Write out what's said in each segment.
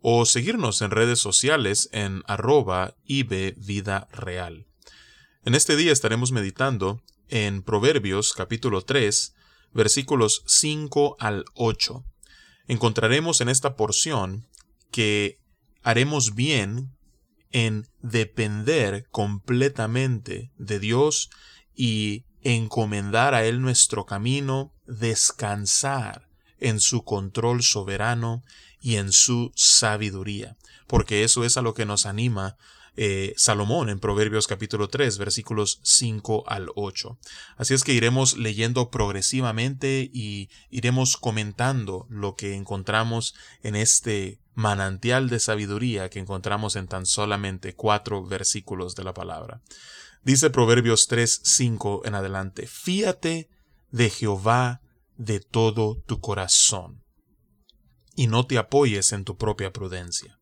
o seguirnos en redes sociales en arroba Vida Real. En este día estaremos meditando en Proverbios capítulo 3, versículos 5 al 8. Encontraremos en esta porción que haremos bien en depender completamente de Dios y encomendar a Él nuestro camino, descansar en su control soberano y en su sabiduría, porque eso es a lo que nos anima eh, Salomón en Proverbios capítulo 3 versículos 5 al 8. Así es que iremos leyendo progresivamente y iremos comentando lo que encontramos en este manantial de sabiduría que encontramos en tan solamente cuatro versículos de la palabra. Dice Proverbios 3, 5 en adelante, fíate de Jehová de todo tu corazón y no te apoyes en tu propia prudencia.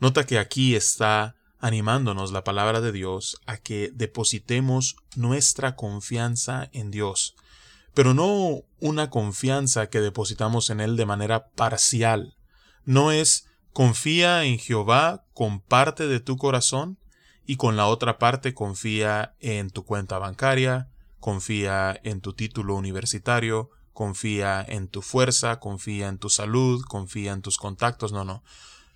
Nota que aquí está animándonos la palabra de Dios a que depositemos nuestra confianza en Dios, pero no una confianza que depositamos en Él de manera parcial. No es confía en Jehová con parte de tu corazón y con la otra parte confía en tu cuenta bancaria, confía en tu título universitario, confía en tu fuerza, confía en tu salud, confía en tus contactos. No, no.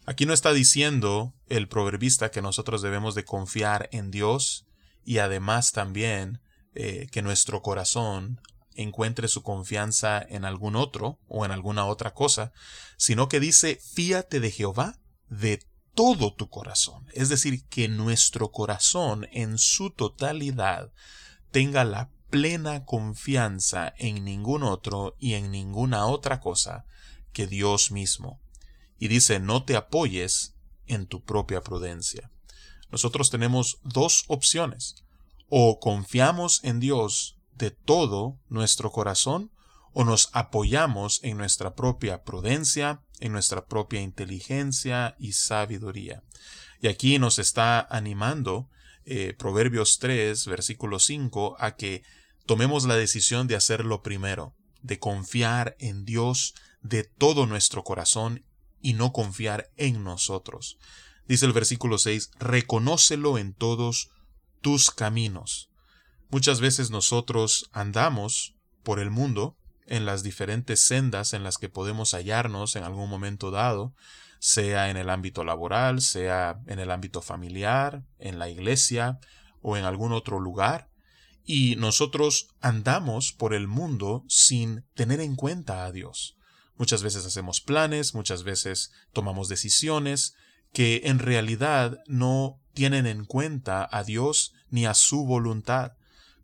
Aquí no está diciendo el proverbista que nosotros debemos de confiar en Dios y además también eh, que nuestro corazón encuentre su confianza en algún otro o en alguna otra cosa, sino que dice fíate de Jehová de todo tu corazón. Es decir, que nuestro corazón en su totalidad tenga la plena confianza en ningún otro y en ninguna otra cosa que Dios mismo. Y dice, no te apoyes en tu propia prudencia. Nosotros tenemos dos opciones. O confiamos en Dios de todo nuestro corazón, o nos apoyamos en nuestra propia prudencia, en nuestra propia inteligencia y sabiduría. Y aquí nos está animando eh, Proverbios 3, versículo 5, a que tomemos la decisión de hacerlo primero, de confiar en Dios de todo nuestro corazón y no confiar en nosotros. Dice el versículo 6, reconócelo en todos tus caminos. Muchas veces nosotros andamos por el mundo en las diferentes sendas en las que podemos hallarnos en algún momento dado, sea en el ámbito laboral, sea en el ámbito familiar, en la iglesia o en algún otro lugar, y nosotros andamos por el mundo sin tener en cuenta a Dios. Muchas veces hacemos planes, muchas veces tomamos decisiones que en realidad no tienen en cuenta a Dios ni a su voluntad.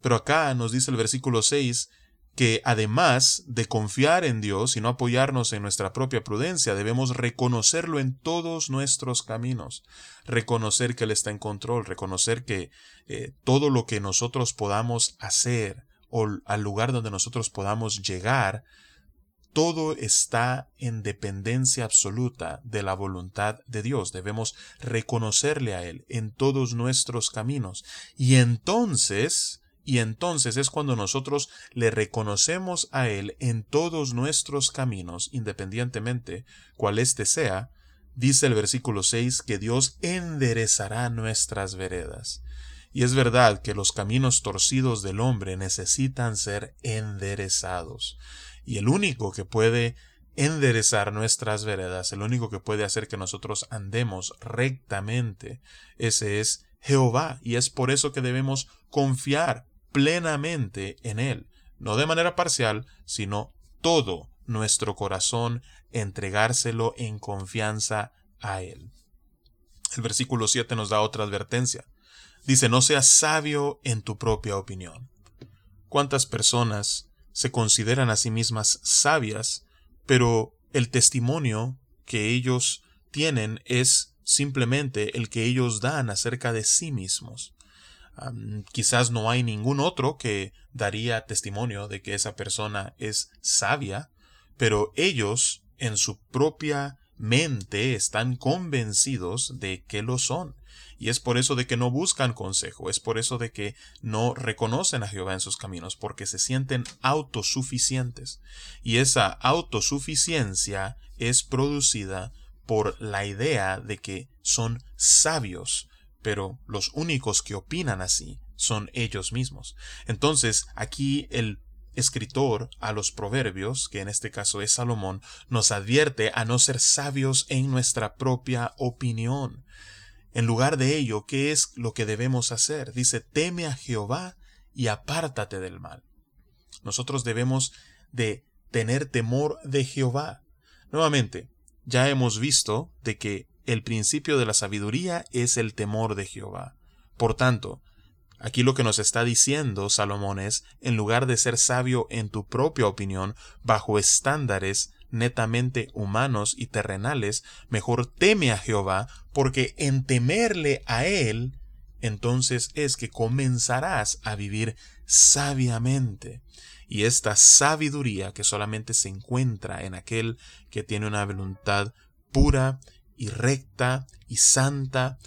Pero acá nos dice el versículo 6 que además de confiar en Dios y no apoyarnos en nuestra propia prudencia, debemos reconocerlo en todos nuestros caminos, reconocer que Él está en control, reconocer que eh, todo lo que nosotros podamos hacer o al lugar donde nosotros podamos llegar, todo está en dependencia absoluta de la voluntad de Dios. Debemos reconocerle a Él en todos nuestros caminos. Y entonces y entonces es cuando nosotros le reconocemos a Él en todos nuestros caminos, independientemente cuál éste sea, dice el versículo 6 que Dios enderezará nuestras veredas. Y es verdad que los caminos torcidos del hombre necesitan ser enderezados. Y el único que puede enderezar nuestras veredas, el único que puede hacer que nosotros andemos rectamente, ese es Jehová. Y es por eso que debemos confiar plenamente en Él, no de manera parcial, sino todo nuestro corazón, entregárselo en confianza a Él. El versículo 7 nos da otra advertencia. Dice, no seas sabio en tu propia opinión. ¿Cuántas personas se consideran a sí mismas sabias, pero el testimonio que ellos tienen es simplemente el que ellos dan acerca de sí mismos. Quizás no hay ningún otro que daría testimonio de que esa persona es sabia, pero ellos en su propia mente están convencidos de que lo son. Y es por eso de que no buscan consejo, es por eso de que no reconocen a Jehová en sus caminos, porque se sienten autosuficientes. Y esa autosuficiencia es producida por la idea de que son sabios, pero los únicos que opinan así son ellos mismos. Entonces, aquí el escritor a los proverbios, que en este caso es Salomón, nos advierte a no ser sabios en nuestra propia opinión. En lugar de ello, ¿qué es lo que debemos hacer? Dice, teme a Jehová y apártate del mal. Nosotros debemos de tener temor de Jehová. Nuevamente, ya hemos visto de que el principio de la sabiduría es el temor de Jehová. Por tanto, Aquí lo que nos está diciendo Salomón es, en lugar de ser sabio en tu propia opinión, bajo estándares netamente humanos y terrenales, mejor teme a Jehová, porque en temerle a Él, entonces es que comenzarás a vivir sabiamente. Y esta sabiduría que solamente se encuentra en aquel que tiene una voluntad pura y recta y santa,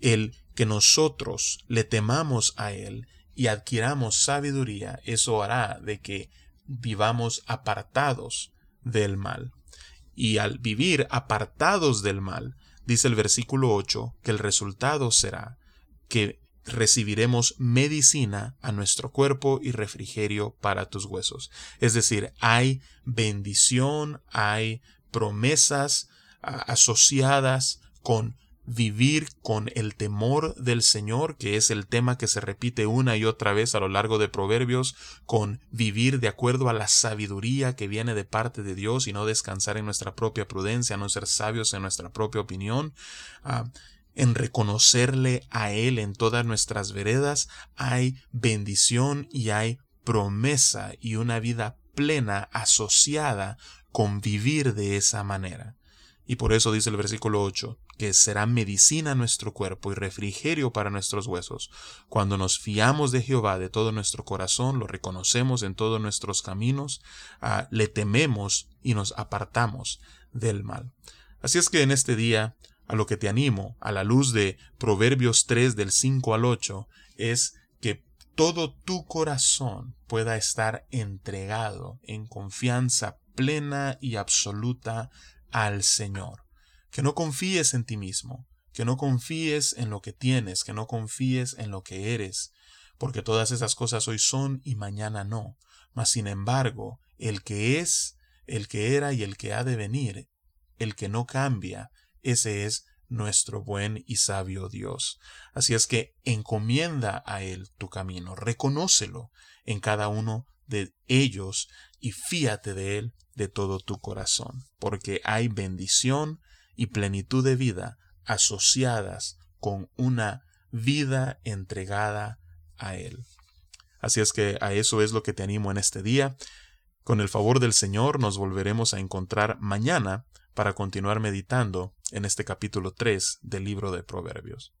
el que nosotros le temamos a Él y adquiramos sabiduría, eso hará de que vivamos apartados del mal. Y al vivir apartados del mal, dice el versículo 8, que el resultado será que recibiremos medicina a nuestro cuerpo y refrigerio para tus huesos. Es decir, hay bendición, hay promesas asociadas con vivir con el temor del Señor, que es el tema que se repite una y otra vez a lo largo de Proverbios, con vivir de acuerdo a la sabiduría que viene de parte de Dios y no descansar en nuestra propia prudencia, no ser sabios en nuestra propia opinión, ah, en reconocerle a Él en todas nuestras veredas, hay bendición y hay promesa y una vida plena asociada con vivir de esa manera. Y por eso dice el versículo 8, que será medicina nuestro cuerpo y refrigerio para nuestros huesos. Cuando nos fiamos de Jehová de todo nuestro corazón, lo reconocemos en todos nuestros caminos, ah, le tememos y nos apartamos del mal. Así es que en este día, a lo que te animo, a la luz de Proverbios 3 del 5 al 8, es que todo tu corazón pueda estar entregado en confianza plena y absoluta al Señor. Que no confíes en ti mismo, que no confíes en lo que tienes, que no confíes en lo que eres, porque todas esas cosas hoy son y mañana no. Mas sin embargo, el que es, el que era y el que ha de venir, el que no cambia, ese es nuestro buen y sabio Dios. Así es que encomienda a Él tu camino, reconócelo en cada uno de ellos y fíate de Él de todo tu corazón, porque hay bendición y plenitud de vida asociadas con una vida entregada a Él. Así es que a eso es lo que te animo en este día. Con el favor del Señor nos volveremos a encontrar mañana para continuar meditando en este capítulo 3 del libro de Proverbios.